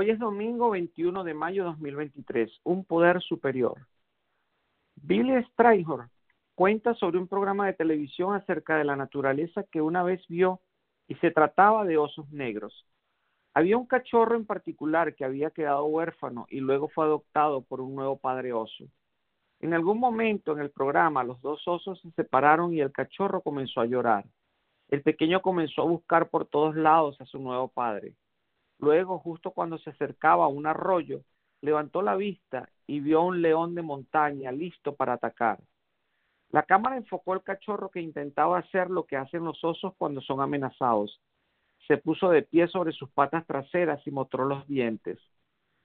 Hoy es domingo 21 de mayo de 2023, un poder superior. Billy Strayhorn cuenta sobre un programa de televisión acerca de la naturaleza que una vez vio y se trataba de osos negros. Había un cachorro en particular que había quedado huérfano y luego fue adoptado por un nuevo padre oso. En algún momento en el programa los dos osos se separaron y el cachorro comenzó a llorar. El pequeño comenzó a buscar por todos lados a su nuevo padre. Luego, justo cuando se acercaba a un arroyo, levantó la vista y vio un león de montaña listo para atacar. La cámara enfocó al cachorro que intentaba hacer lo que hacen los osos cuando son amenazados. Se puso de pie sobre sus patas traseras y mostró los dientes.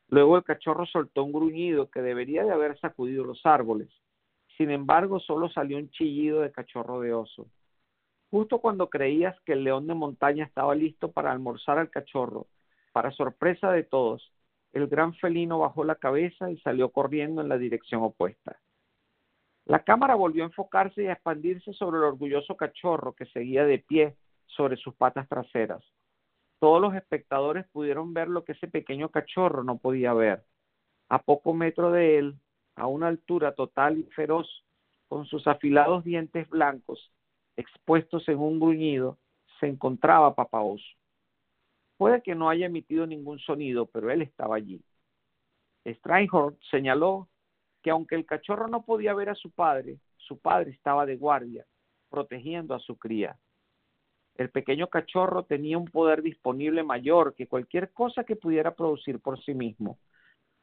Luego el cachorro soltó un gruñido que debería de haber sacudido los árboles. Sin embargo, solo salió un chillido de cachorro de oso. Justo cuando creías que el león de montaña estaba listo para almorzar al cachorro, para sorpresa de todos, el gran felino bajó la cabeza y salió corriendo en la dirección opuesta. La cámara volvió a enfocarse y a expandirse sobre el orgulloso cachorro que seguía de pie sobre sus patas traseras. Todos los espectadores pudieron ver lo que ese pequeño cachorro no podía ver. A poco metro de él, a una altura total y feroz, con sus afilados dientes blancos expuestos en un gruñido, se encontraba Papá Oso. Puede que no haya emitido ningún sonido, pero él estaba allí. Streinhorn señaló que aunque el cachorro no podía ver a su padre, su padre estaba de guardia, protegiendo a su cría. El pequeño cachorro tenía un poder disponible mayor que cualquier cosa que pudiera producir por sí mismo.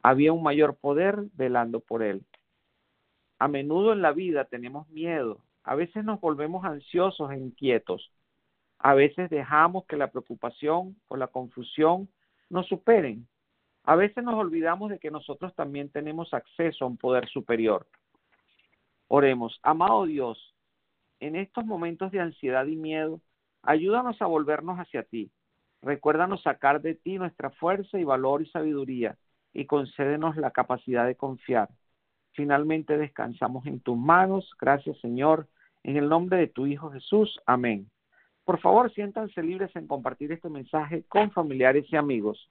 Había un mayor poder velando por él. A menudo en la vida tenemos miedo, a veces nos volvemos ansiosos e inquietos, a veces dejamos que la preocupación o la confusión nos superen a veces nos olvidamos de que nosotros también tenemos acceso a un poder superior. Oremos, amado Dios, en estos momentos de ansiedad y miedo, ayúdanos a volvernos hacia ti. Recuérdanos sacar de ti nuestra fuerza y valor y sabiduría y concédenos la capacidad de confiar. Finalmente descansamos en tus manos. Gracias Señor. En el nombre de tu Hijo Jesús. Amén. Por favor, siéntanse libres en compartir este mensaje con familiares y amigos.